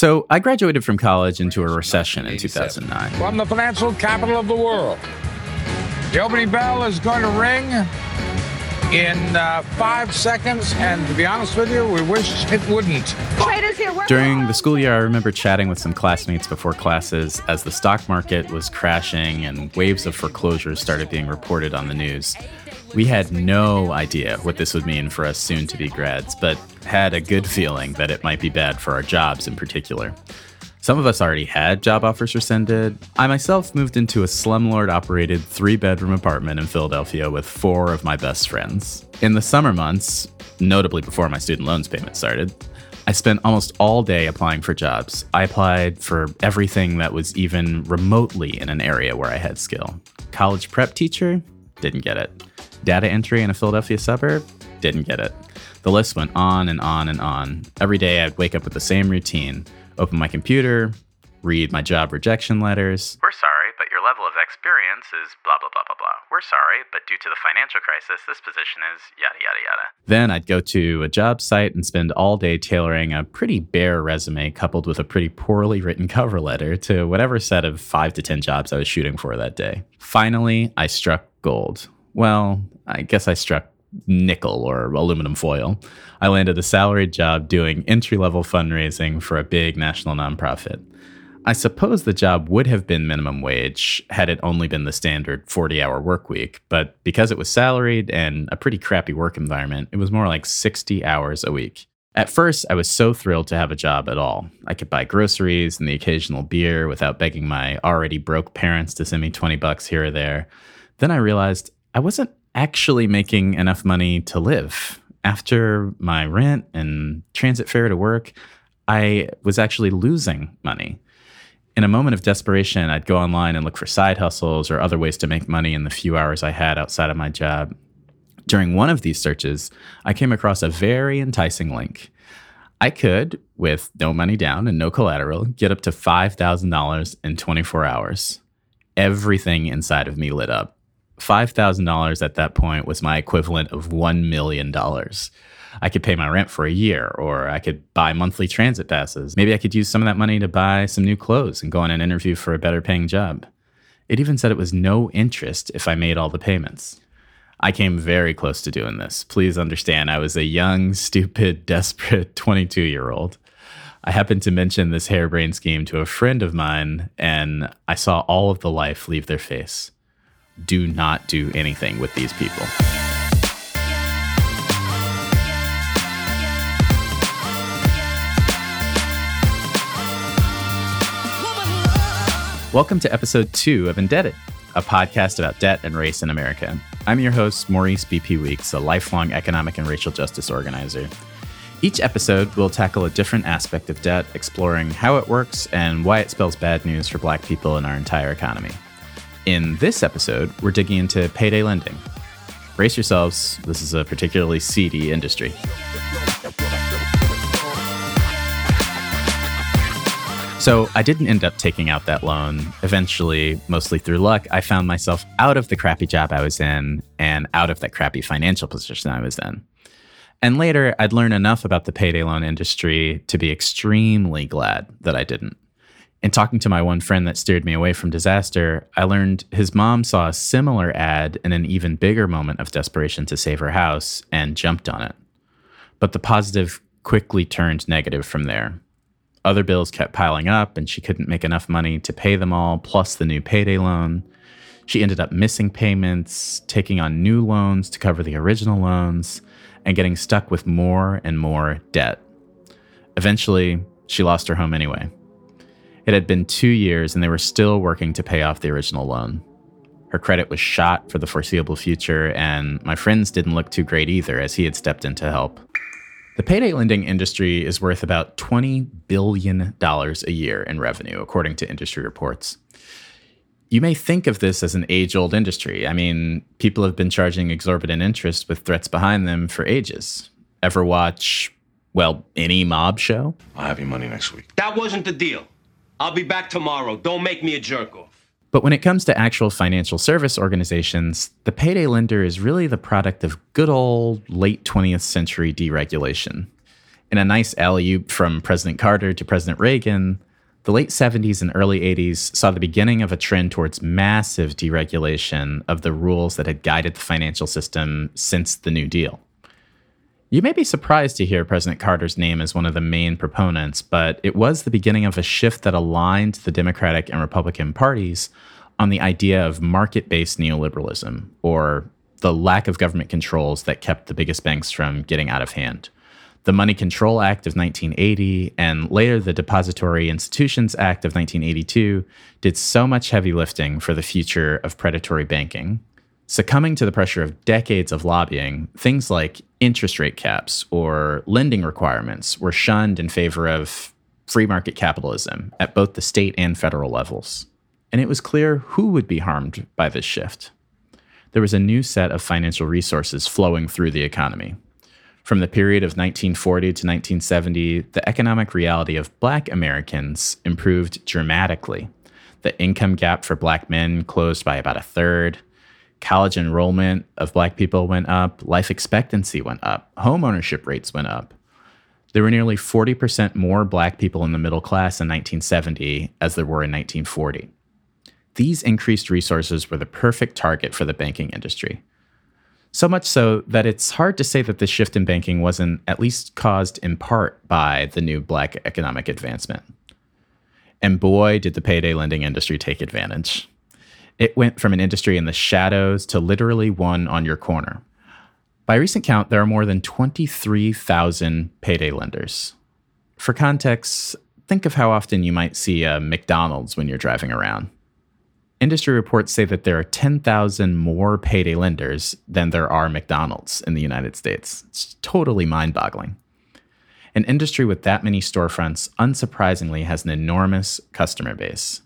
So I graduated from college into a recession in 2009. From the financial capital of the world. The opening bell is going to ring in uh, five seconds, and to be honest with you, we wish it wouldn't. During the school year, I remember chatting with some classmates before classes as the stock market was crashing and waves of foreclosures started being reported on the news. We had no idea what this would mean for us soon to be grads, but had a good feeling that it might be bad for our jobs in particular. Some of us already had job offers rescinded. I myself moved into a slumlord operated three bedroom apartment in Philadelphia with four of my best friends. In the summer months, notably before my student loans payment started, I spent almost all day applying for jobs. I applied for everything that was even remotely in an area where I had skill. College prep teacher? Didn't get it. Data entry in a Philadelphia suburb? Didn't get it. The list went on and on and on. Every day I'd wake up with the same routine open my computer, read my job rejection letters. We're sorry, but your level of experience is blah, blah, blah, blah, blah. We're sorry, but due to the financial crisis, this position is yada, yada, yada. Then I'd go to a job site and spend all day tailoring a pretty bare resume coupled with a pretty poorly written cover letter to whatever set of five to 10 jobs I was shooting for that day. Finally, I struck gold. Well, I guess I struck nickel or aluminum foil. I landed a salaried job doing entry level fundraising for a big national nonprofit. I suppose the job would have been minimum wage had it only been the standard 40 hour work week, but because it was salaried and a pretty crappy work environment, it was more like 60 hours a week. At first, I was so thrilled to have a job at all. I could buy groceries and the occasional beer without begging my already broke parents to send me 20 bucks here or there. Then I realized I wasn't actually making enough money to live. After my rent and transit fare to work, I was actually losing money. In a moment of desperation, I'd go online and look for side hustles or other ways to make money in the few hours I had outside of my job. During one of these searches, I came across a very enticing link. I could, with no money down and no collateral, get up to $5,000 in 24 hours. Everything inside of me lit up. $5,000 at that point was my equivalent of $1 million. I could pay my rent for a year, or I could buy monthly transit passes. Maybe I could use some of that money to buy some new clothes and go on an interview for a better paying job. It even said it was no interest if I made all the payments. I came very close to doing this. Please understand, I was a young, stupid, desperate 22 year old. I happened to mention this harebrained scheme to a friend of mine, and I saw all of the life leave their face do not do anything with these people. Welcome to episode two of Indebted, a podcast about debt and race in America. I'm your host, Maurice BP Weeks, a lifelong economic and racial justice organizer. Each episode we'll tackle a different aspect of debt, exploring how it works and why it spells bad news for black people in our entire economy. In this episode, we're digging into payday lending. Brace yourselves, this is a particularly seedy industry. So, I didn't end up taking out that loan. Eventually, mostly through luck, I found myself out of the crappy job I was in and out of that crappy financial position I was in. And later, I'd learn enough about the payday loan industry to be extremely glad that I didn't. In talking to my one friend that steered me away from disaster, I learned his mom saw a similar ad in an even bigger moment of desperation to save her house and jumped on it. But the positive quickly turned negative from there. Other bills kept piling up, and she couldn't make enough money to pay them all, plus the new payday loan. She ended up missing payments, taking on new loans to cover the original loans, and getting stuck with more and more debt. Eventually, she lost her home anyway. It had been two years and they were still working to pay off the original loan. Her credit was shot for the foreseeable future, and my friends didn't look too great either as he had stepped in to help. The payday lending industry is worth about $20 billion a year in revenue, according to industry reports. You may think of this as an age old industry. I mean, people have been charging exorbitant interest with threats behind them for ages. Ever watch, well, any mob show? I'll have your money next week. That wasn't the deal. I'll be back tomorrow. Don't make me a jerk off. But when it comes to actual financial service organizations, the payday lender is really the product of good old late 20th century deregulation. In a nice alley oop from President Carter to President Reagan, the late 70s and early 80s saw the beginning of a trend towards massive deregulation of the rules that had guided the financial system since the New Deal. You may be surprised to hear President Carter's name as one of the main proponents, but it was the beginning of a shift that aligned the Democratic and Republican parties on the idea of market based neoliberalism, or the lack of government controls that kept the biggest banks from getting out of hand. The Money Control Act of 1980 and later the Depository Institutions Act of 1982 did so much heavy lifting for the future of predatory banking Succumbing to the pressure of decades of lobbying, things like interest rate caps or lending requirements were shunned in favor of free market capitalism at both the state and federal levels. And it was clear who would be harmed by this shift. There was a new set of financial resources flowing through the economy. From the period of 1940 to 1970, the economic reality of black Americans improved dramatically. The income gap for black men closed by about a third college enrollment of black people went up, life expectancy went up, home ownership rates went up. There were nearly 40% more black people in the middle class in 1970 as there were in 1940. These increased resources were the perfect target for the banking industry. So much so that it's hard to say that this shift in banking wasn't at least caused in part by the new black economic advancement. And boy, did the payday lending industry take advantage. It went from an industry in the shadows to literally one on your corner. By recent count, there are more than 23,000 payday lenders. For context, think of how often you might see a McDonald's when you're driving around. Industry reports say that there are 10,000 more payday lenders than there are McDonald's in the United States. It's totally mind boggling. An industry with that many storefronts, unsurprisingly, has an enormous customer base.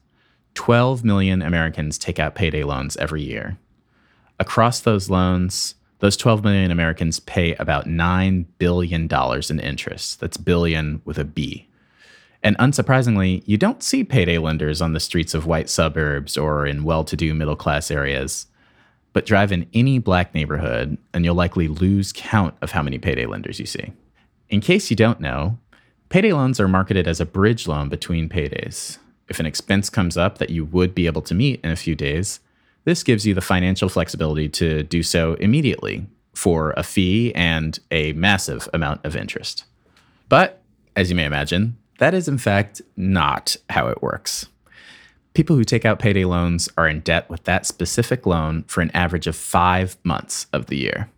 12 million Americans take out payday loans every year. Across those loans, those 12 million Americans pay about $9 billion in interest. That's billion with a B. And unsurprisingly, you don't see payday lenders on the streets of white suburbs or in well to do middle class areas. But drive in any black neighborhood, and you'll likely lose count of how many payday lenders you see. In case you don't know, payday loans are marketed as a bridge loan between paydays if an expense comes up that you would be able to meet in a few days, this gives you the financial flexibility to do so immediately for a fee and a massive amount of interest. But, as you may imagine, that is in fact not how it works. People who take out payday loans are in debt with that specific loan for an average of five months of the year.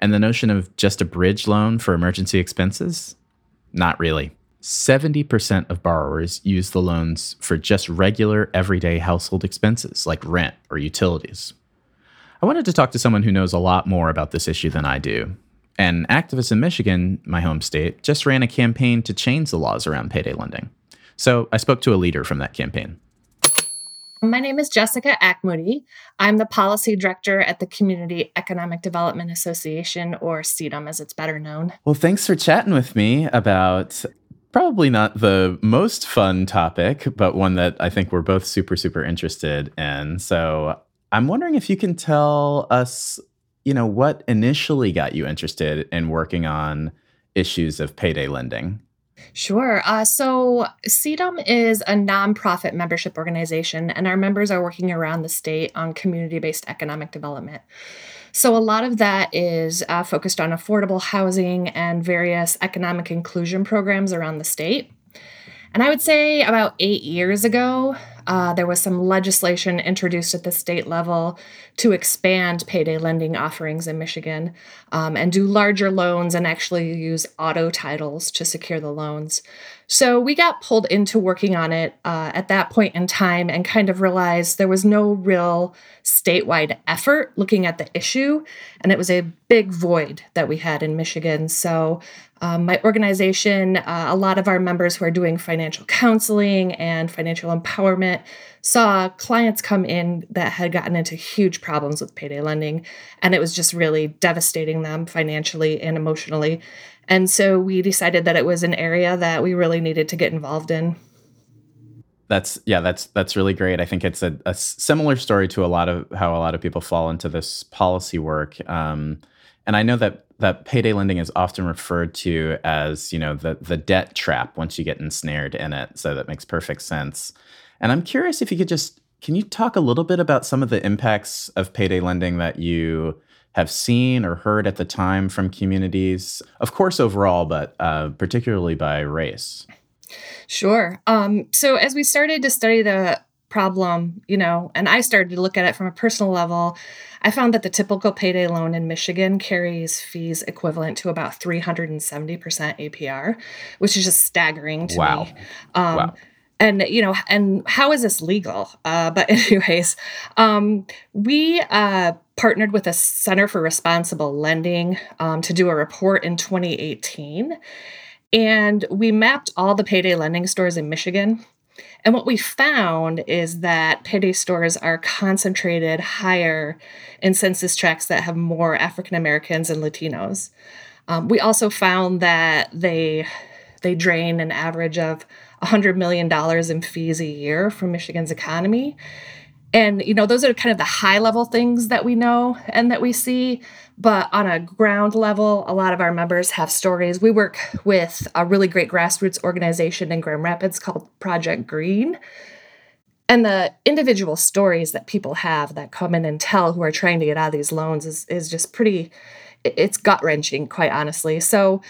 And the notion of just a bridge loan for emergency expenses? Not really. 70% of borrowers use the loans for just regular everyday household expenses like rent or utilities. I wanted to talk to someone who knows a lot more about this issue than I do. An activist in Michigan, my home state, just ran a campaign to change the laws around payday lending. So I spoke to a leader from that campaign. My name is Jessica AcMoody. I'm the policy director at the Community Economic Development Association, or CEDAM as it's better known. Well, thanks for chatting with me about probably not the most fun topic, but one that I think we're both super, super interested in. So I'm wondering if you can tell us, you know, what initially got you interested in working on issues of payday lending. Sure. Uh, so CEDAM is a nonprofit membership organization, and our members are working around the state on community based economic development. So, a lot of that is uh, focused on affordable housing and various economic inclusion programs around the state. And I would say about eight years ago, uh, there was some legislation introduced at the state level to expand payday lending offerings in Michigan um, and do larger loans and actually use auto titles to secure the loans. So we got pulled into working on it uh, at that point in time and kind of realized there was no real statewide effort looking at the issue. And it was a big void that we had in Michigan. So um, my organization, uh, a lot of our members who are doing financial counseling and financial empowerment saw clients come in that had gotten into huge problems with payday lending. And it was just really devastating them financially and emotionally. And so we decided that it was an area that we really needed to get involved in. That's yeah, that's that's really great. I think it's a, a similar story to a lot of how a lot of people fall into this policy work. Um, And I know that that payday lending is often referred to as, you know, the the debt trap once you get ensnared in it. So that makes perfect sense. And I'm curious if you could just can you talk a little bit about some of the impacts of payday lending that you have seen or heard at the time from communities? Of course, overall, but uh, particularly by race. Sure. Um, so as we started to study the problem, you know, and I started to look at it from a personal level, I found that the typical payday loan in Michigan carries fees equivalent to about 370% APR, which is just staggering to wow. me. Um, wow. And you know, and how is this legal? Uh, but anyways, um, we uh, partnered with a Center for Responsible Lending um, to do a report in 2018, and we mapped all the payday lending stores in Michigan and what we found is that payday stores are concentrated higher in census tracts that have more African Americans and Latinos. Um, we also found that they they drain an average of $100 million in fees a year from Michigan's economy. And, you know, those are kind of the high level things that we know and that we see. But on a ground level, a lot of our members have stories. We work with a really great grassroots organization in Grand Rapids called Project Green. And the individual stories that people have that come in and tell who are trying to get out of these loans is, is just pretty, it's gut wrenching, quite honestly. So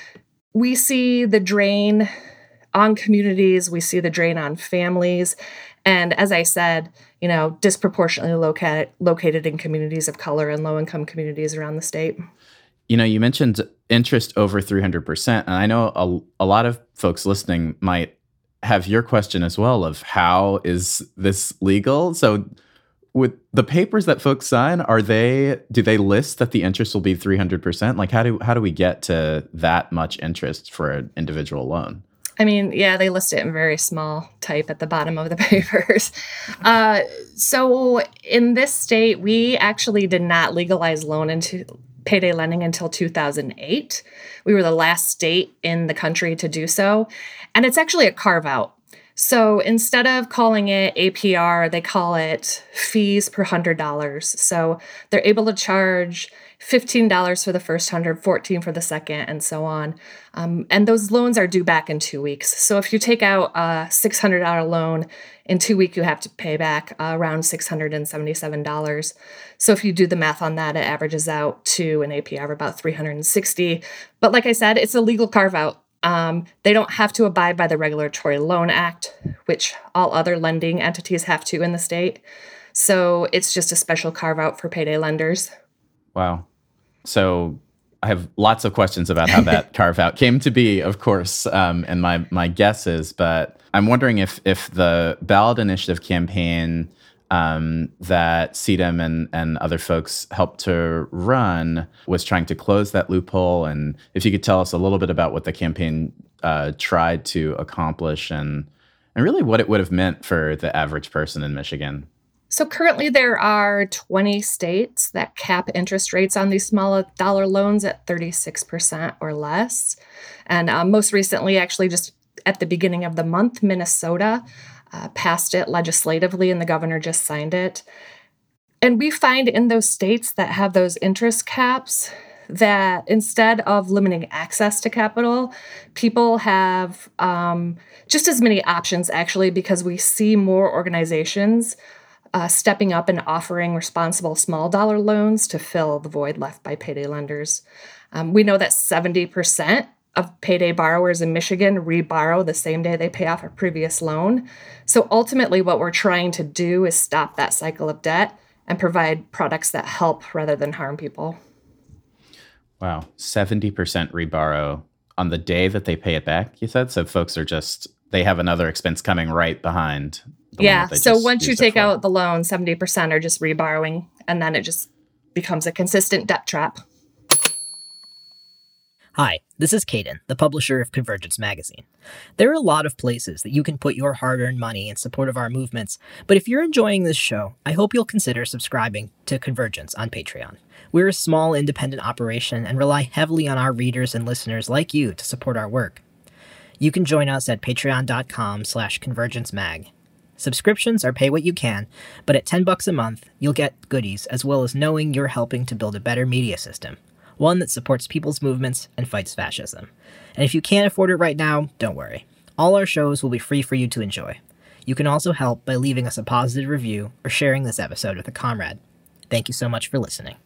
we see the drain on communities, we see the drain on families. And as I said, you know, disproportionately located located in communities of color and low income communities around the state. You know, you mentioned interest over 300%. And I know a, a lot of folks listening might have your question as well of how is this legal? So with the papers that folks sign, are they do they list that the interest will be 300%? Like how do how do we get to that much interest for an individual loan? I mean, yeah, they list it in very small type at the bottom of the papers. Uh, so in this state, we actually did not legalize loan into payday lending until 2008. We were the last state in the country to do so, and it's actually a carve out. So instead of calling it APR, they call it fees per hundred dollars. So they're able to charge $15 for the first 100 14 for the second and so on. Um, and those loans are due back in two weeks. So if you take out a $600 loan in two weeks you have to pay back uh, around $677 so if you do the math on that it averages out to an apr of about 360 but like i said it's a legal carve out um, they don't have to abide by the regulatory loan act which all other lending entities have to in the state. So it's just a special carve out for payday lenders Wow. So I have lots of questions about how that carve out came to be, of course, um, and my my guesses. But I'm wondering if if the ballot initiative campaign um, that CEDAM and and other folks helped to run was trying to close that loophole, and if you could tell us a little bit about what the campaign uh, tried to accomplish and and really what it would have meant for the average person in Michigan. So currently, there are 20 states that cap interest rates on these small dollar loans at 36% or less. And uh, most recently, actually, just at the beginning of the month, Minnesota uh, passed it legislatively, and the governor just signed it. And we find in those states that have those interest caps that instead of limiting access to capital, people have um, just as many options actually, because we see more organizations uh, stepping up and offering responsible small dollar loans to fill the void left by payday lenders. Um, we know that 70% of payday borrowers in Michigan reborrow the same day they pay off a previous loan. So ultimately, what we're trying to do is stop that cycle of debt and provide products that help rather than harm people. Wow, 70% reborrow on the day that they pay it back, you said? So folks are just, they have another expense coming right behind yeah. So once you take out the loan, 70% are just reborrowing, and then it just becomes a consistent debt trap. Hi, this is Caden, the publisher of Convergence Magazine. There are a lot of places that you can put your hard earned money in support of our movements, but if you're enjoying this show, I hope you'll consider subscribing to Convergence on Patreon. We're a small independent operation and rely heavily on our readers and listeners like you to support our work. You can join us at patreon.com slash convergencemag Subscriptions are pay what you can, but at 10 bucks a month, you'll get goodies as well as knowing you're helping to build a better media system. one that supports people's movements and fights fascism. And if you can't afford it right now, don't worry. All our shows will be free for you to enjoy. You can also help by leaving us a positive review or sharing this episode with a comrade. Thank you so much for listening.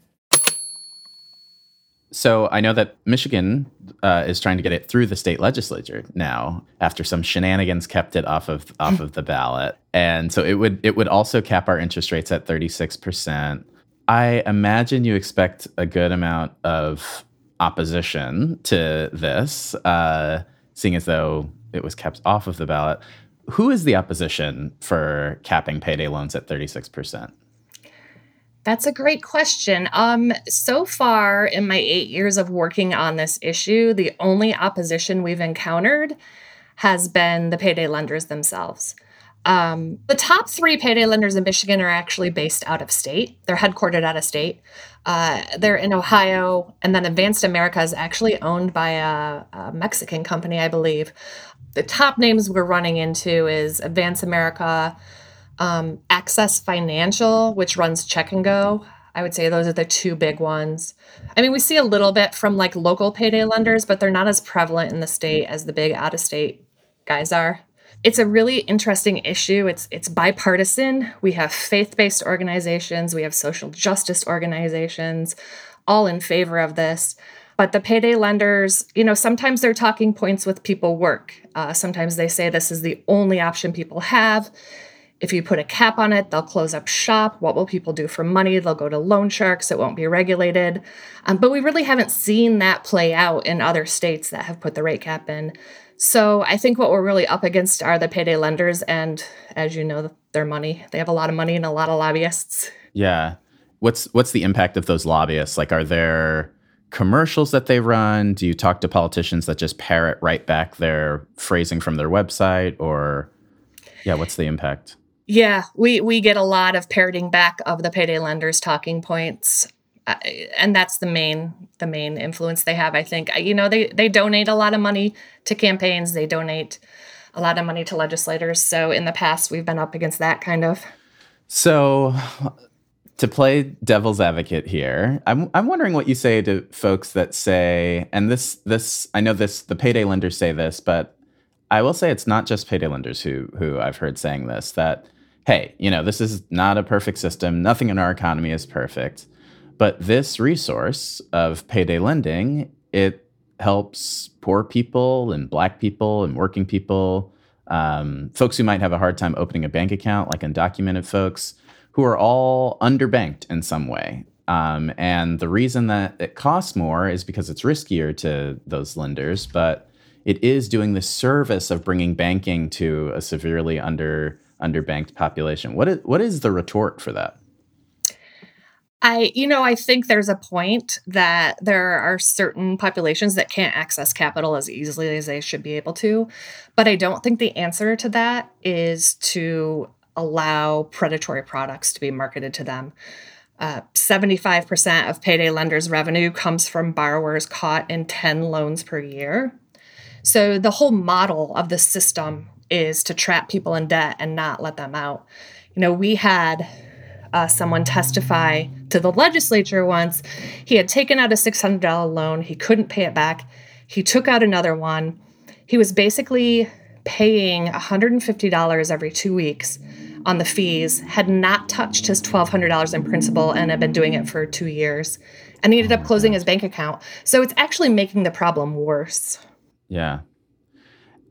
So I know that Michigan uh, is trying to get it through the state legislature now, after some shenanigans kept it off of off of the ballot, and so it would it would also cap our interest rates at thirty six percent. I imagine you expect a good amount of opposition to this, uh, seeing as though it was kept off of the ballot. Who is the opposition for capping payday loans at thirty six percent? That's a great question. Um, so far in my eight years of working on this issue, the only opposition we've encountered has been the payday lenders themselves. Um, the top three payday lenders in Michigan are actually based out of state. They're headquartered out of state. Uh, they're in Ohio, and then Advance America is actually owned by a, a Mexican company, I believe. The top names we're running into is Advance America, um, Access Financial, which runs Check 'n Go. I would say those are the two big ones. I mean, we see a little bit from like local payday lenders, but they're not as prevalent in the state as the big out of state guys are. It's a really interesting issue. It's it's bipartisan. We have faith-based organizations, we have social justice organizations all in favor of this. But the payday lenders, you know, sometimes their talking points with people work. Uh, sometimes they say this is the only option people have. If you put a cap on it, they'll close up shop. What will people do for money? They'll go to loan sharks. It won't be regulated. Um, but we really haven't seen that play out in other states that have put the rate cap in. So I think what we're really up against are the payday lenders. And as you know, their money. They have a lot of money and a lot of lobbyists. Yeah. What's what's the impact of those lobbyists? Like, are there commercials that they run? Do you talk to politicians that just parrot right back their phrasing from their website? Or yeah, what's the impact? Yeah, we we get a lot of parroting back of the payday lenders talking points. Uh, and that's the main the main influence they have i think. You know they they donate a lot of money to campaigns. They donate a lot of money to legislators. So in the past we've been up against that kind of. So to play devil's advocate here i'm i'm wondering what you say to folks that say and this this i know this the payday lenders say this but i will say it's not just payday lenders who who i've heard saying this that hey, you know, this is not a perfect system. Nothing in our economy is perfect. But this resource of payday lending, it helps poor people and black people and working people, um, folks who might have a hard time opening a bank account, like undocumented folks, who are all underbanked in some way. Um, and the reason that it costs more is because it's riskier to those lenders, but it is doing the service of bringing banking to a severely under underbanked population. What is what is the retort for that? I, you know, I think there's a point that there are certain populations that can't access capital as easily as they should be able to. But I don't think the answer to that is to allow predatory products to be marketed to them. Uh, 75% of payday lenders' revenue comes from borrowers caught in 10 loans per year. So the whole model of the system is to trap people in debt and not let them out. You know, we had uh, someone testify to the legislature once. He had taken out a $600 loan, he couldn't pay it back. He took out another one. He was basically paying $150 every two weeks on the fees, had not touched his $1,200 in principal, and had been doing it for two years. And he ended up closing his bank account. So it's actually making the problem worse. Yeah.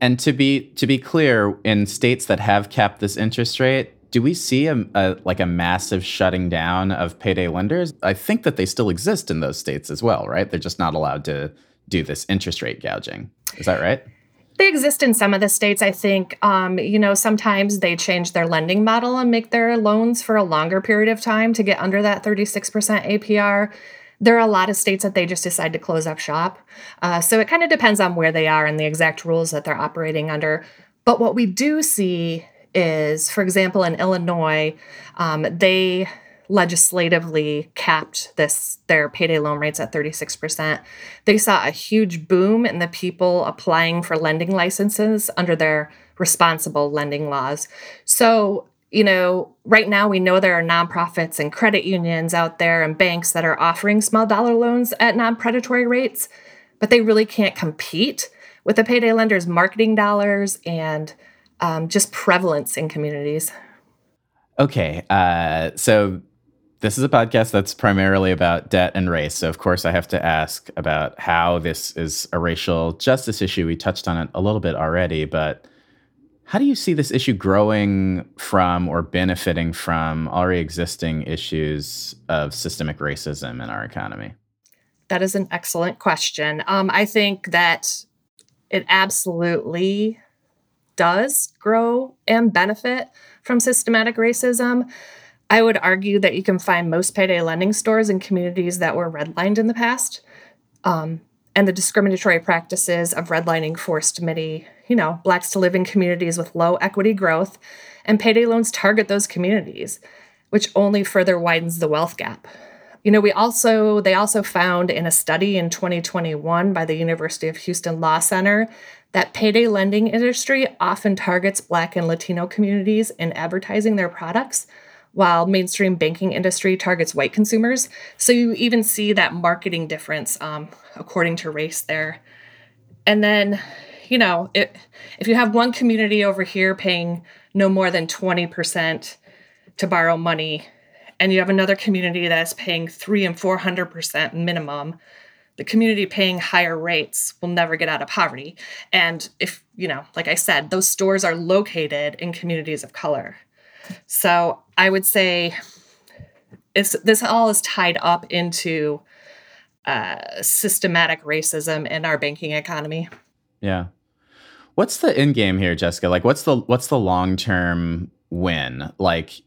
And to be to be clear, in states that have capped this interest rate, do we see a, a, like a massive shutting down of payday lenders? I think that they still exist in those states as well, right? They're just not allowed to do this interest rate gouging. Is that right? They exist in some of the states. I think, um, you know, sometimes they change their lending model and make their loans for a longer period of time to get under that 36% APR there are a lot of states that they just decide to close up shop. Uh, so it kind of depends on where they are and the exact rules that they're operating under. But what we do see is, for example, in Illinois, um, they legislatively capped this their payday loan rates at 36%. They saw a huge boom in the people applying for lending licenses under their responsible lending laws. So you know, right now we know there are nonprofits and credit unions out there and banks that are offering small dollar loans at non predatory rates, but they really can't compete with the payday lenders' marketing dollars and um, just prevalence in communities. Okay. Uh, so this is a podcast that's primarily about debt and race. So, of course, I have to ask about how this is a racial justice issue. We touched on it a little bit already, but how do you see this issue growing from or benefiting from already existing issues of systemic racism in our economy? That is an excellent question. Um, I think that it absolutely does grow and benefit from systematic racism. I would argue that you can find most payday lending stores in communities that were redlined in the past. Um, and the discriminatory practices of redlining forced many you know, blacks to live in communities with low equity growth, and payday loans target those communities, which only further widens the wealth gap. You know, we also they also found in a study in 2021 by the University of Houston Law Center that payday lending industry often targets black and Latino communities in advertising their products while mainstream banking industry targets white consumers. So you even see that marketing difference um, according to race there. And then you know, it, if you have one community over here paying no more than 20% to borrow money, and you have another community that is paying three and 400% minimum, the community paying higher rates will never get out of poverty. And if, you know, like I said, those stores are located in communities of color. So I would say it's, this all is tied up into uh, systematic racism in our banking economy. Yeah. What's the end game here, Jessica? Like, what's the what's the long term win? Like,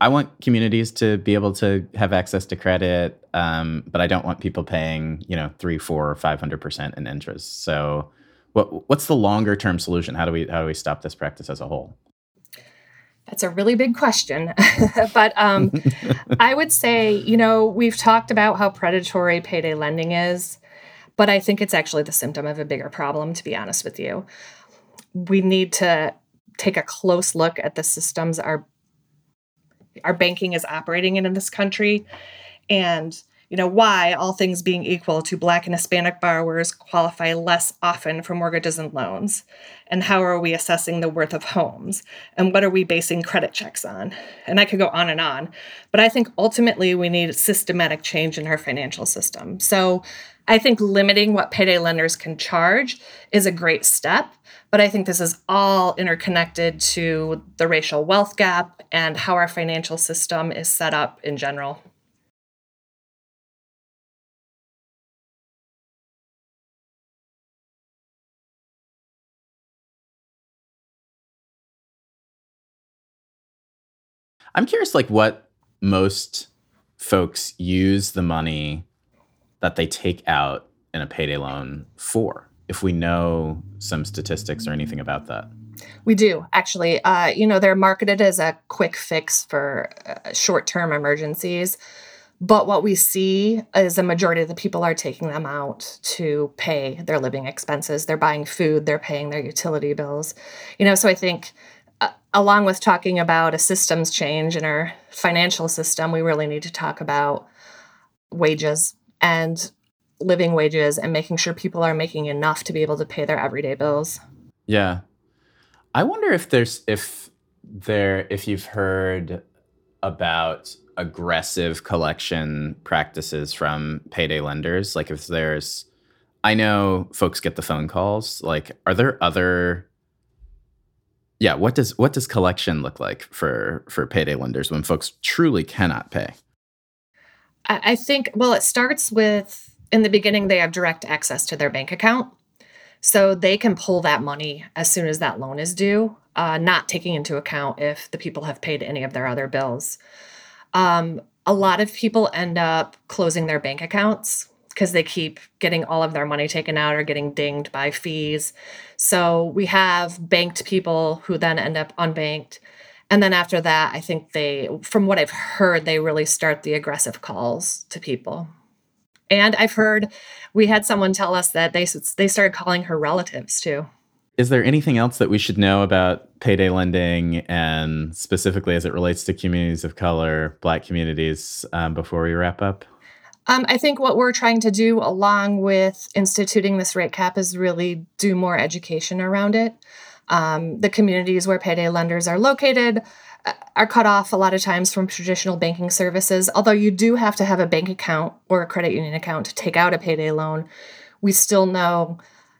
I want communities to be able to have access to credit, um, but I don't want people paying, you know, three, four, five hundred percent in interest. So, what what's the longer term solution? How do we how do we stop this practice as a whole? That's a really big question. but um, I would say, you know, we've talked about how predatory payday lending is, but I think it's actually the symptom of a bigger problem, to be honest with you we need to take a close look at the systems our our banking is operating in in this country. And you know why all things being equal to black and hispanic borrowers qualify less often for mortgages and loans? And how are we assessing the worth of homes? And what are we basing credit checks on? And i could go on and on but i think ultimately we need systematic change in our financial system. So i think limiting what payday lenders can charge is a great step but I think this is all interconnected to the racial wealth gap and how our financial system is set up in general. I'm curious, like, what most folks use the money that they take out in a payday loan for if we know some statistics or anything about that. We do actually. Uh, you know, they're marketed as a quick fix for uh, short term emergencies. But what we see is a majority of the people are taking them out to pay their living expenses. They're buying food, they're paying their utility bills. You know, so I think uh, along with talking about a systems change in our financial system, we really need to talk about wages and living wages and making sure people are making enough to be able to pay their everyday bills. Yeah. I wonder if there's if there if you've heard about aggressive collection practices from payday lenders like if there's I know folks get the phone calls like are there other yeah what does what does collection look like for for payday lenders when folks truly cannot pay I think well it starts with in the beginning, they have direct access to their bank account. So they can pull that money as soon as that loan is due, uh, not taking into account if the people have paid any of their other bills. Um, a lot of people end up closing their bank accounts because they keep getting all of their money taken out or getting dinged by fees. So we have banked people who then end up unbanked. And then after that, I think they, from what I've heard, they really start the aggressive calls to people. And I've heard we had someone tell us that they they started calling her relatives too. Is there anything else that we should know about payday lending and specifically as it relates to communities of color, Black communities, um, before we wrap up? Um, I think what we're trying to do, along with instituting this rate cap, is really do more education around it. Um, the communities where payday lenders are located uh, are cut off a lot of times from traditional banking services. Although you do have to have a bank account or a credit union account to take out a payday loan, we still know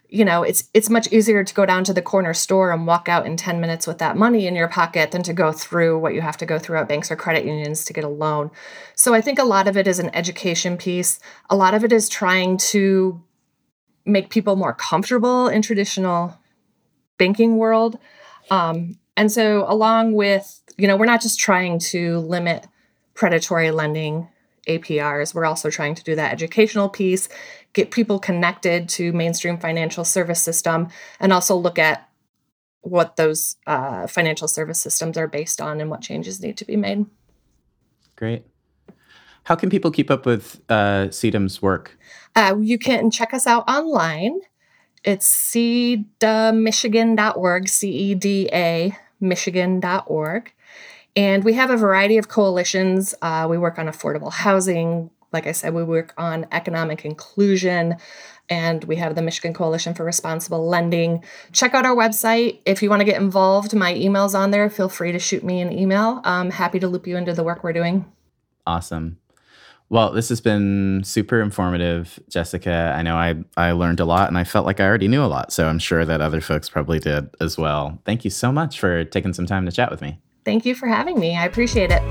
you know it's it's much easier to go down to the corner store and walk out in 10 minutes with that money in your pocket than to go through what you have to go through at banks or credit unions to get a loan so i think a lot of it is an education piece a lot of it is trying to make people more comfortable in traditional banking world um, and so along with you know we're not just trying to limit predatory lending APRs. We're also trying to do that educational piece, get people connected to mainstream financial service system, and also look at what those uh, financial service systems are based on and what changes need to be made. Great. How can people keep up with uh, CEDAM's work? Uh, you can check us out online. It's cedamichigan.org, C E D A Michigan.org. And we have a variety of coalitions. Uh, we work on affordable housing, like I said, we work on economic inclusion and we have the Michigan Coalition for Responsible Lending. Check out our website. If you want to get involved, my email's on there. Feel free to shoot me an email. I'm happy to loop you into the work we're doing. Awesome. Well, this has been super informative, Jessica. I know I, I learned a lot and I felt like I already knew a lot. So I'm sure that other folks probably did as well. Thank you so much for taking some time to chat with me. Thank you for having me. I appreciate it.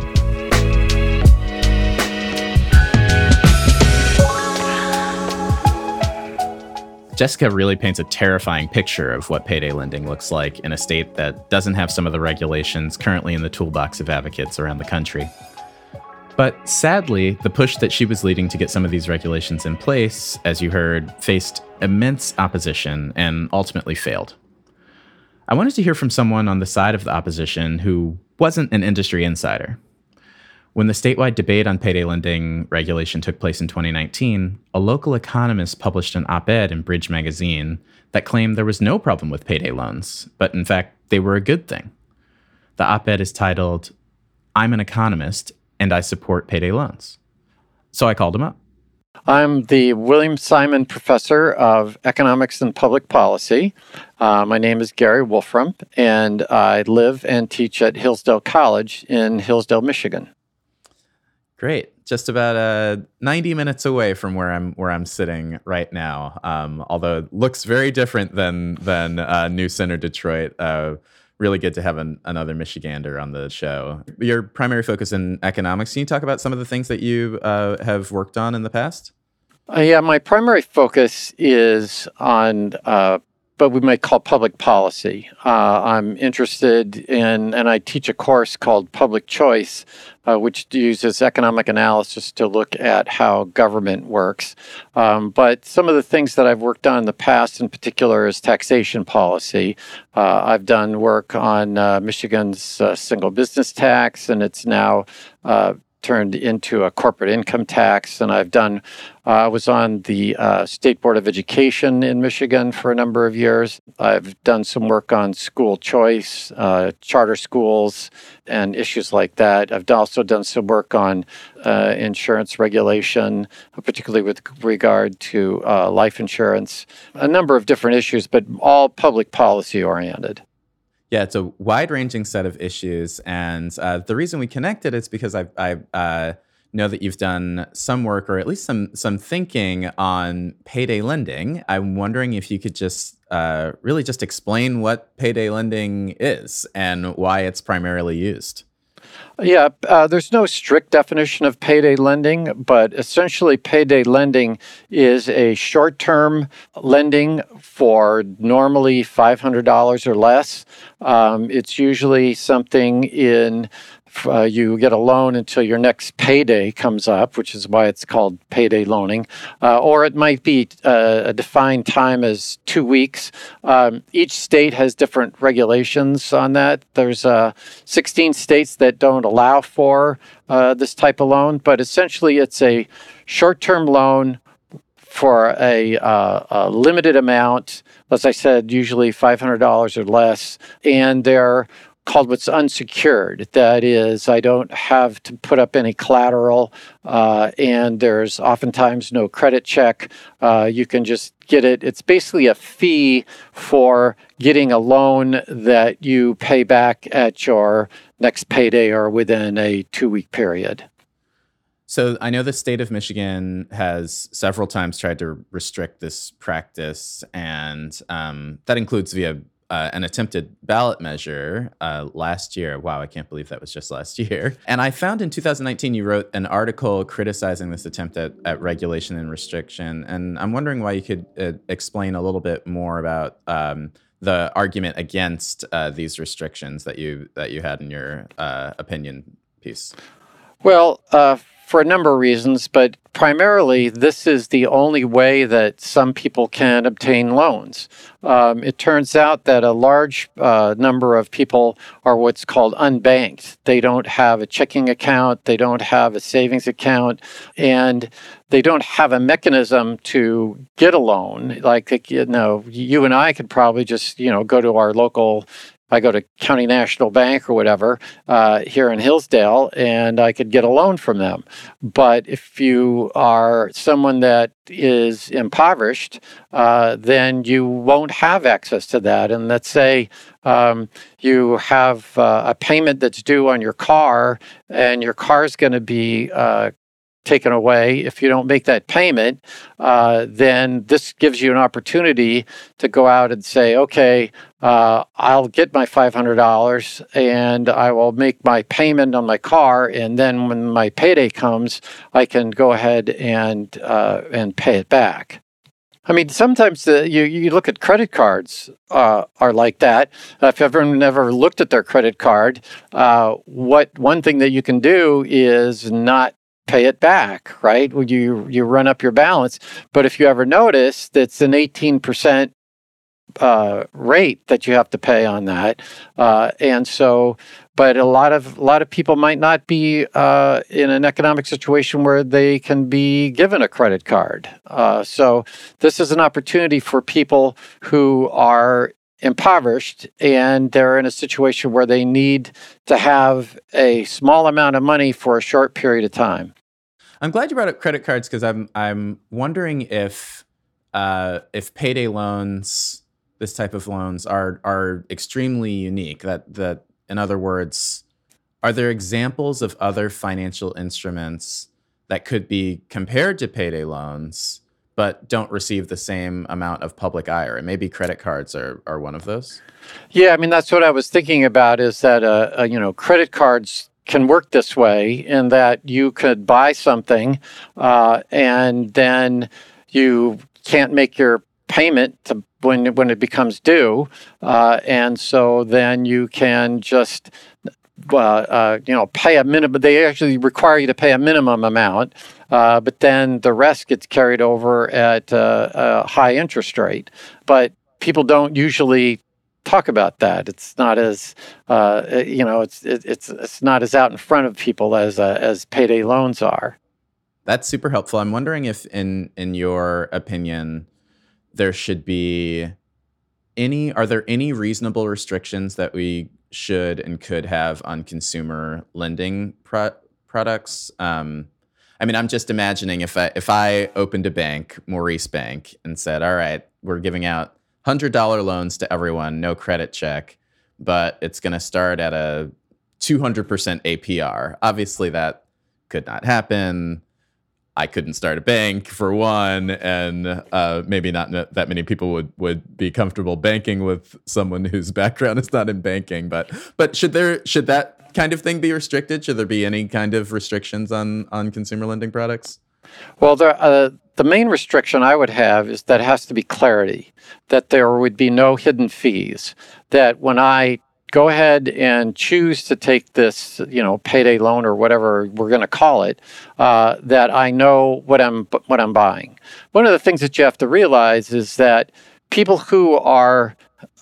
Jessica really paints a terrifying picture of what payday lending looks like in a state that doesn't have some of the regulations currently in the toolbox of advocates around the country. But sadly, the push that she was leading to get some of these regulations in place, as you heard, faced immense opposition and ultimately failed. I wanted to hear from someone on the side of the opposition who wasn't an industry insider. When the statewide debate on payday lending regulation took place in 2019, a local economist published an op ed in Bridge magazine that claimed there was no problem with payday loans, but in fact, they were a good thing. The op ed is titled, I'm an economist and I support payday loans. So I called him up. I'm the William Simon Professor of Economics and Public Policy. Uh, my name is Gary Wolfram, and I live and teach at Hillsdale College in Hillsdale, Michigan. Great. Just about uh, 90 minutes away from where I'm where I'm sitting right now. Um, although it looks very different than than uh, New Center Detroit. Really good to have an, another Michigander on the show. Your primary focus in economics. Can you talk about some of the things that you uh, have worked on in the past? Uh, yeah, my primary focus is on uh, but we might call public policy. Uh, I'm interested in, and I teach a course called Public Choice, uh, which uses economic analysis to look at how government works. Um, but some of the things that I've worked on in the past, in particular, is taxation policy. Uh, I've done work on uh, Michigan's uh, single business tax, and it's now uh, turned into a corporate income tax. And I've done, uh, I was on the uh, State Board of Education in Michigan for a number of years. I've done some work on school choice, uh, charter schools, and issues like that. I've also done some work on uh, insurance regulation, particularly with regard to uh, life insurance, a number of different issues, but all public policy oriented. Yeah, it's a wide ranging set of issues. And uh, the reason we connected is because I, I uh, know that you've done some work or at least some, some thinking on payday lending. I'm wondering if you could just uh, really just explain what payday lending is and why it's primarily used. Yeah, uh, there's no strict definition of payday lending, but essentially, payday lending is a short term lending for normally $500 or less. Um, it's usually something in uh, you get a loan until your next payday comes up, which is why it's called payday loaning, uh, or it might be uh, a defined time as two weeks. Um, each state has different regulations on that. There's uh, 16 states that don't allow for uh, this type of loan, but essentially it's a short-term loan for a, uh, a limited amount. As I said, usually $500 or less, and they're called what's unsecured. That is, I don't have to put up any collateral, uh, and there's oftentimes no credit check. Uh, you can just get it. It's basically a fee for getting a loan that you pay back at your next payday or within a two week period. So I know the state of Michigan has several times tried to restrict this practice, and um, that includes via uh, an attempted ballot measure uh, last year. Wow, I can't believe that was just last year. And I found in 2019 you wrote an article criticizing this attempt at, at regulation and restriction. And I'm wondering why you could uh, explain a little bit more about um, the argument against uh, these restrictions that you that you had in your uh, opinion piece. Well, uh, for a number of reasons, but primarily this is the only way that some people can obtain loans. Um, it turns out that a large uh, number of people are what's called unbanked. They don't have a checking account, they don't have a savings account, and they don't have a mechanism to get a loan. Like you know, you and I could probably just you know go to our local I go to County National Bank or whatever uh, here in Hillsdale, and I could get a loan from them. But if you are someone that is impoverished, uh, then you won't have access to that. And let's say um, you have uh, a payment that's due on your car, and your car is going to be uh, taken away if you don't make that payment, uh, then this gives you an opportunity to go out and say, okay, uh, I'll get my $500 and I will make my payment on my car. And then when my payday comes, I can go ahead and, uh, and pay it back. I mean, sometimes the, you, you look at credit cards uh, are like that. Uh, if everyone never looked at their credit card, uh, what one thing that you can do is not pay it back, right? You you run up your balance, but if you ever notice, that's an eighteen percent uh, rate that you have to pay on that, uh, and so. But a lot of a lot of people might not be uh, in an economic situation where they can be given a credit card. Uh, so this is an opportunity for people who are impoverished and they're in a situation where they need to have a small amount of money for a short period of time. I'm glad you brought up credit cards because I'm I'm wondering if uh, if payday loans, this type of loans, are are extremely unique. That that in other words, are there examples of other financial instruments that could be compared to payday loans? But don't receive the same amount of public ire. And maybe credit cards are, are one of those. Yeah, I mean that's what I was thinking about. Is that uh, uh, you know credit cards can work this way in that you could buy something uh, and then you can't make your payment to when when it becomes due, uh, and so then you can just uh, uh, you know, pay a minimum. But they actually require you to pay a minimum amount, uh, but then the rest gets carried over at uh, a high interest rate. But people don't usually talk about that. It's not as uh, you know, it's it, it's it's not as out in front of people as uh, as payday loans are. That's super helpful. I'm wondering if, in in your opinion, there should be any. Are there any reasonable restrictions that we should and could have on consumer lending pro- products. Um, I mean, I'm just imagining if I if I opened a bank, Maurice Bank, and said, "All right, we're giving out hundred dollar loans to everyone, no credit check, but it's going to start at a 200% APR." Obviously, that could not happen. I couldn't start a bank for one, and uh, maybe not that many people would would be comfortable banking with someone whose background is not in banking. But but should there should that kind of thing be restricted? Should there be any kind of restrictions on on consumer lending products? Well, the uh, the main restriction I would have is that it has to be clarity, that there would be no hidden fees. That when I go ahead and choose to take this, you know, payday loan or whatever we're going to call it, uh, that I know what I'm what I'm buying. One of the things that you have to realize is that people who are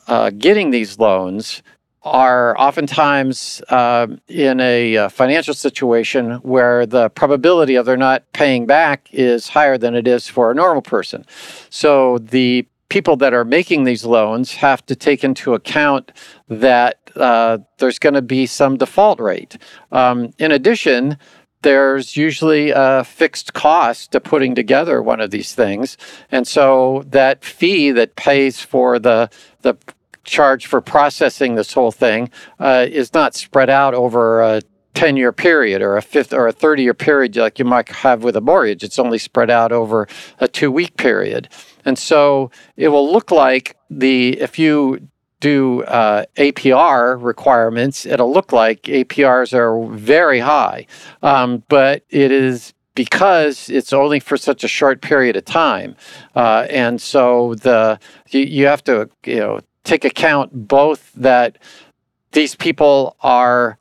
uh, getting these loans are oftentimes uh, in a uh, financial situation where the probability of their not paying back is higher than it is for a normal person. So the people that are making these loans have to take into account that uh, there's going to be some default rate. Um, in addition, there's usually a fixed cost to putting together one of these things. And so that fee that pays for the, the charge for processing this whole thing uh, is not spread out over a 10 year period or a fifth or a 30 year period like you might have with a mortgage. It's only spread out over a two week period. And so it will look like the, if you do uh, APR requirements, it'll look like APRs are very high. Um, but it is because it's only for such a short period of time. Uh, and so the you, you have to you know take account both that these people are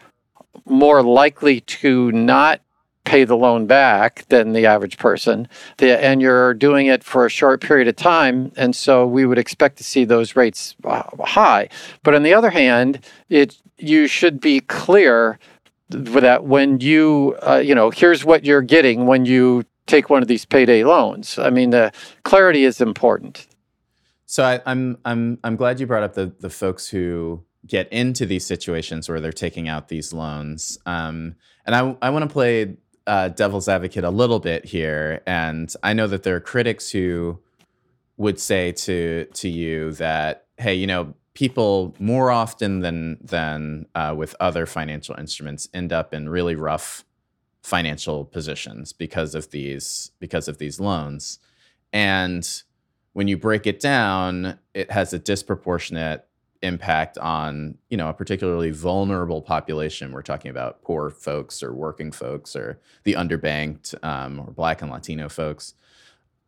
more likely to not pay the loan back than the average person. The, and you're doing it for a short period of time. And so we would expect to see those rates uh, high. But on the other hand, it you should be clear that when you, uh, you know, here's what you're getting when you take one of these payday loans. I mean, the clarity is important. So I, I'm I'm I'm glad you brought up the the folks who get into these situations where they're taking out these loans. Um, and I I want to play uh, devil's advocate a little bit here, and I know that there are critics who would say to to you that hey, you know, people more often than than uh, with other financial instruments end up in really rough financial positions because of these because of these loans, and when you break it down, it has a disproportionate impact on you know a particularly vulnerable population. We're talking about poor folks or working folks or the underbanked um, or Black and Latino folks.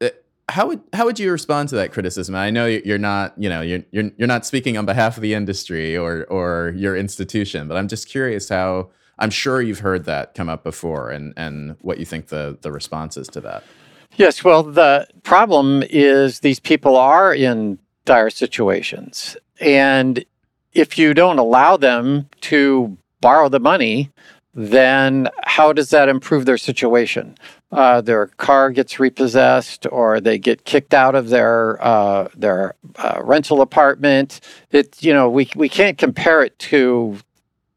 Uh, how would how would you respond to that criticism? I know you're not you know you're you're you're not speaking on behalf of the industry or or your institution, but I'm just curious how I'm sure you've heard that come up before and and what you think the the response is to that. Yes, well, the problem is these people are in dire situations. And if you don't allow them to borrow the money, then how does that improve their situation? Uh, their car gets repossessed, or they get kicked out of their uh, their uh, rental apartment. It you know we we can't compare it to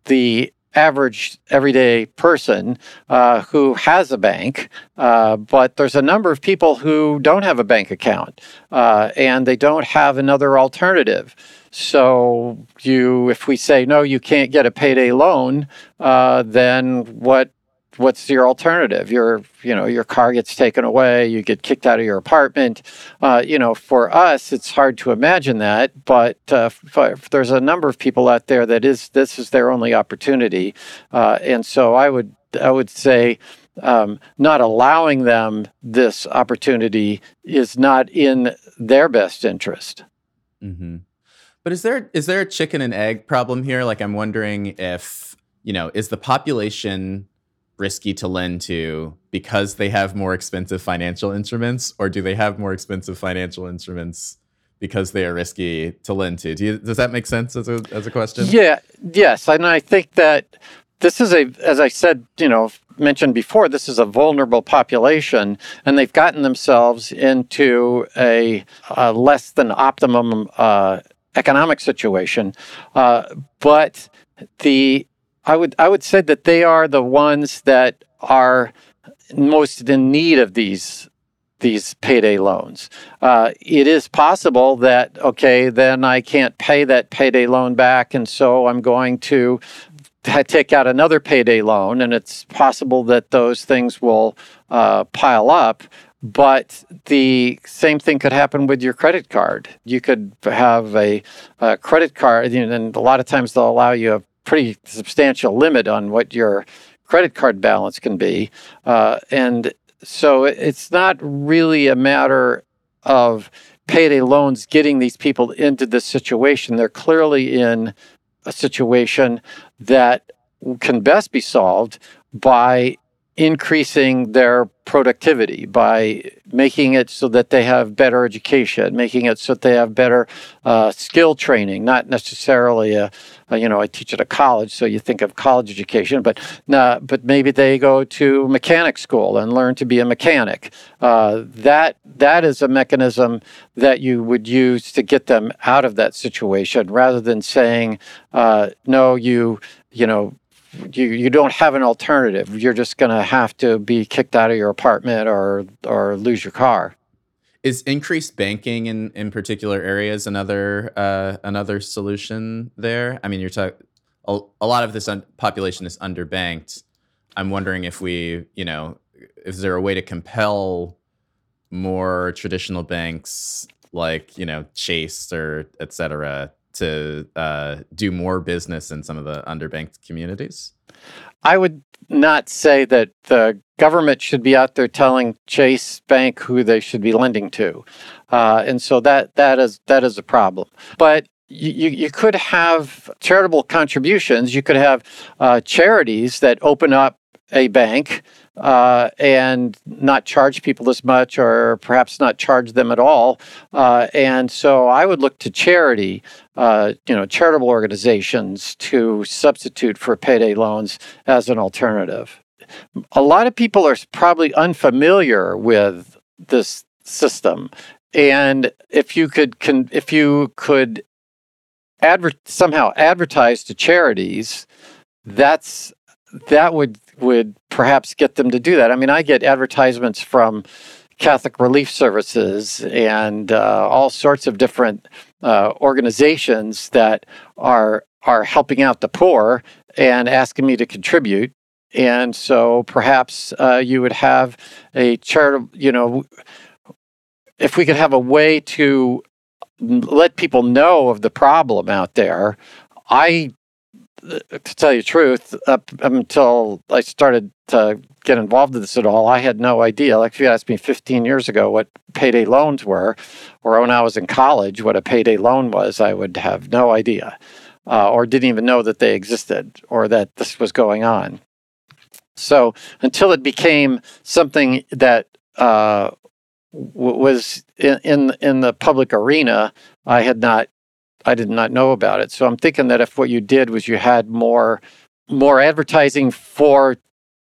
the average everyday person uh, who has a bank, uh, but there's a number of people who don't have a bank account uh, and they don't have another alternative. So you, if we say no, you can't get a payday loan, uh, then what what's your alternative? Your, you know, your car gets taken away, you get kicked out of your apartment. Uh, you know, for us, it's hard to imagine that, but uh, there's a number of people out there that is this is their only opportunity, uh, and so I would I would say. Um, not allowing them this opportunity is not in their best interest. Mm-hmm. But is there is there a chicken and egg problem here? Like I'm wondering if you know is the population risky to lend to because they have more expensive financial instruments, or do they have more expensive financial instruments because they are risky to lend to? Do you, does that make sense as a as a question? Yeah, yes, and I think that this is a, as I said, you know, mentioned before, this is a vulnerable population, and they've gotten themselves into a, a less than optimum uh, economic situation. Uh, but the I would I would say that they are the ones that are most in need of these these payday loans. Uh, it is possible that okay, then I can't pay that payday loan back, and so I'm going to take out another payday loan, and it's possible that those things will uh, pile up. But the same thing could happen with your credit card. You could have a, a credit card, and a lot of times they'll allow you a pretty substantial limit on what your credit card balance can be. Uh, and so it's not really a matter of payday loans getting these people into this situation. They're clearly in a situation that can best be solved by increasing their productivity by making it so that they have better education, making it so that they have better uh, skill training, not necessarily a, a, you know, I teach at a college, so you think of college education, but nah, but maybe they go to mechanic school and learn to be a mechanic. Uh, that that is a mechanism that you would use to get them out of that situation, rather than saying, uh, no, you you know you you don't have an alternative. You're just going to have to be kicked out of your apartment or or lose your car. Is increased banking in in particular areas another uh, another solution there? I mean, you're a, a lot of this un- population is underbanked. I'm wondering if we, you know, is there a way to compel more traditional banks like you know Chase or et cetera to uh, do more business in some of the underbanked communities? I would not say that the government should be out there telling Chase Bank who they should be lending to, uh, and so that that is that is a problem. But you, you could have charitable contributions. You could have uh, charities that open up a bank uh, and not charge people as much, or perhaps not charge them at all. Uh, and so I would look to charity, uh, you know, charitable organizations to substitute for payday loans as an alternative. A lot of people are probably unfamiliar with this system, and if you could, con- if you could adver- somehow advertise to charities, that's that would would perhaps get them to do that. I mean, I get advertisements from Catholic Relief Services and uh, all sorts of different uh, organizations that are are helping out the poor and asking me to contribute. And so perhaps uh, you would have a charitable, you know, if we could have a way to let people know of the problem out there, I to tell you the truth, up until I started to get involved in this at all, I had no idea. Like if you asked me 15 years ago what payday loans were, or when I was in college, what a payday loan was, I would have no idea, uh, or didn't even know that they existed or that this was going on. So until it became something that uh, w- was in, in in the public arena, I had not I did not know about it. So I'm thinking that if what you did was you had more more advertising for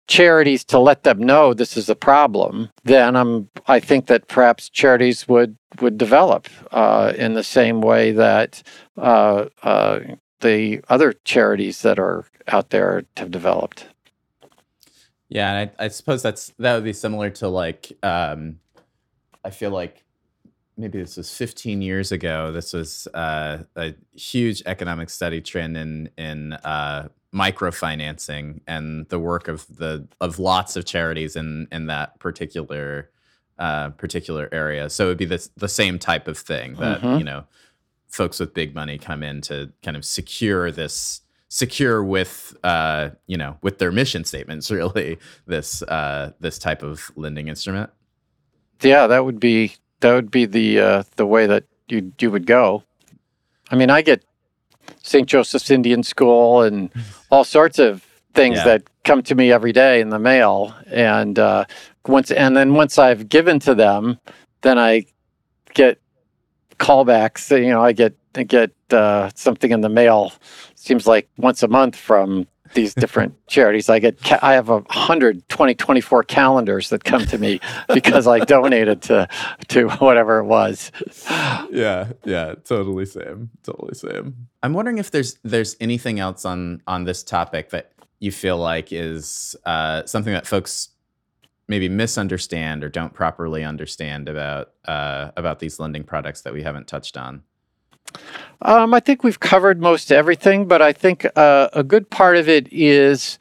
charities to let them know this is a problem, then I'm I think that perhaps charities would would develop uh, in the same way that uh, uh, the other charities that are out there have developed. Yeah, and I, I suppose that's that would be similar to like um, I feel like maybe this was 15 years ago. This was uh, a huge economic study trend in in uh, microfinancing and the work of the of lots of charities in in that particular uh, particular area. So it would be the the same type of thing that Mhm. you know folks with big money come in to kind of secure this secure with uh, you know with their mission statements really this uh, this type of lending instrument. Yeah, that would be that would be the uh, the way that you you would go. I mean, I get St. Joseph's Indian School and all sorts of things Yeah. that come to me every day in the mail, and uh, once and then once I've given to them, then I get callbacks. You know, I get I get uh, something in the mail. Seems like once a month from these different charities. I get ca- I have a hundred 2024 calendars that come to me because I donated to to whatever it was. yeah yeah totally same totally same i'm wondering if there's there's anything else on on this topic that you feel like is uh, something that folks maybe misunderstand or don't properly understand about uh, about these lending products that we haven't touched on Um, I think we've covered most everything, but I think uh, a good part of it is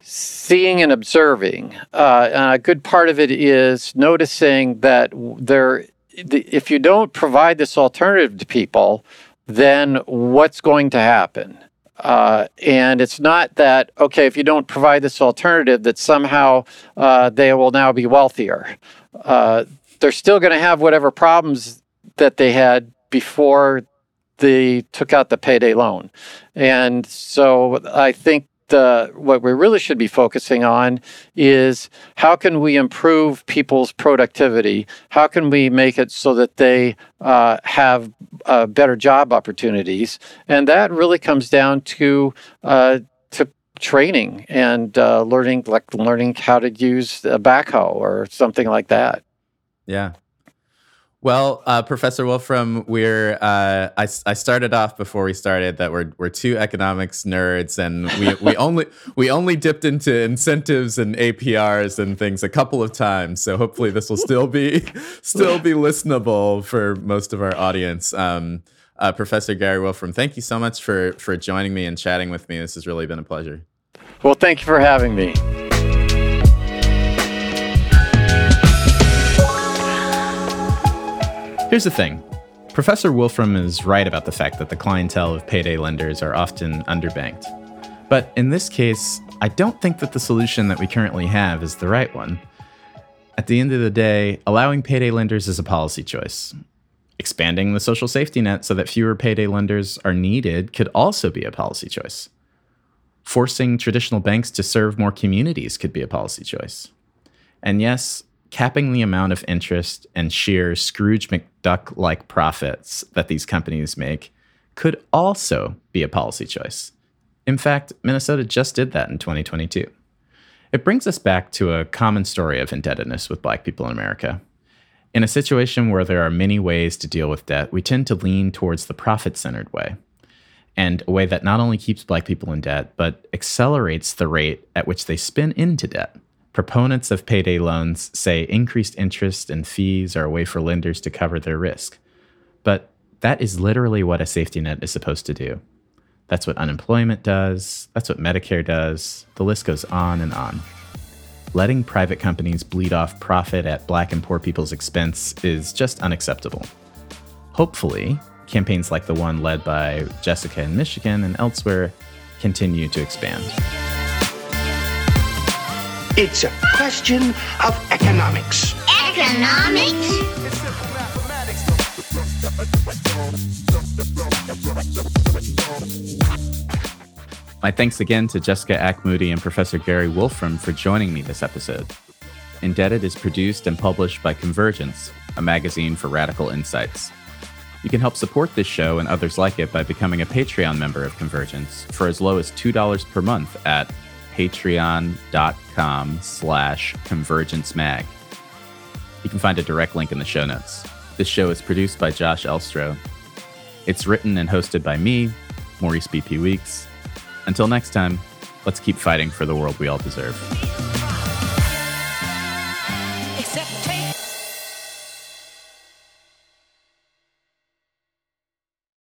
seeing and observing. Uh, and a good part of it is noticing that there, if you don't provide this alternative to people, then what's going to happen? Uh, and it's not that okay if you don't provide this alternative that somehow uh, they will now be wealthier. Uh, they're still going to have whatever problems that they had before they took out the payday loan. And so I think the what we really should be focusing on is how can we improve people's productivity? How can we make it so that they uh, have uh, better job opportunities? And that really comes down to uh, to training and uh, learning, like learning how to use a backhoe or something like that. Yeah, well, uh, Professor Wolfram, we're uh, I, I started off before we started that we're we're two economics nerds, and we we only we only dipped into incentives and APRs and things a couple of times. So hopefully this will still be still be listenable for most of our audience. Um, uh, Professor Gary Wolfram, thank you so much for for joining me and chatting with me. This has really been a pleasure. Well, thank you for having me. Here's the thing Professor Wolfram is right about the fact that the clientele of payday lenders are often underbanked. But in this case, I don't think that the solution that we currently have is the right one. At the end of the day, allowing payday lenders is a policy choice. Expanding the social safety net so that fewer payday lenders are needed could also be a policy choice. Forcing traditional banks to serve more communities could be a policy choice. And yes, capping the amount of interest and sheer Scrooge McDuck like profits that these companies make could also be a policy choice. In fact, Minnesota just did that in 2022. It brings us back to a common story of indebtedness with Black people in America. In a situation where there are many ways to deal with debt, we tend to lean towards the profit centered way, and a way that not only keeps Black people in debt, but accelerates the rate at which they spin into debt. Proponents of payday loans say increased interest and fees are a way for lenders to cover their risk. But that is literally what a safety net is supposed to do. That's what unemployment does, that's what Medicare does, the list goes on and on. Letting private companies bleed off profit at black and poor people's expense is just unacceptable. Hopefully, campaigns like the one led by Jessica in Michigan and elsewhere continue to expand. It's a question of economics. Economics? My thanks again to Jessica AcMoody and Professor Gary Wolfram for joining me this episode. Indebted is produced and published by Convergence, a magazine for radical insights. You can help support this show and others like it by becoming a Patreon member of Convergence for as low as $2 per month at patreon.com slash convergencemag. You can find a direct link in the show notes. This show is produced by Josh Elstro. It's written and hosted by me, Maurice BP Weeks. Until next time, let's keep fighting for the world we all deserve.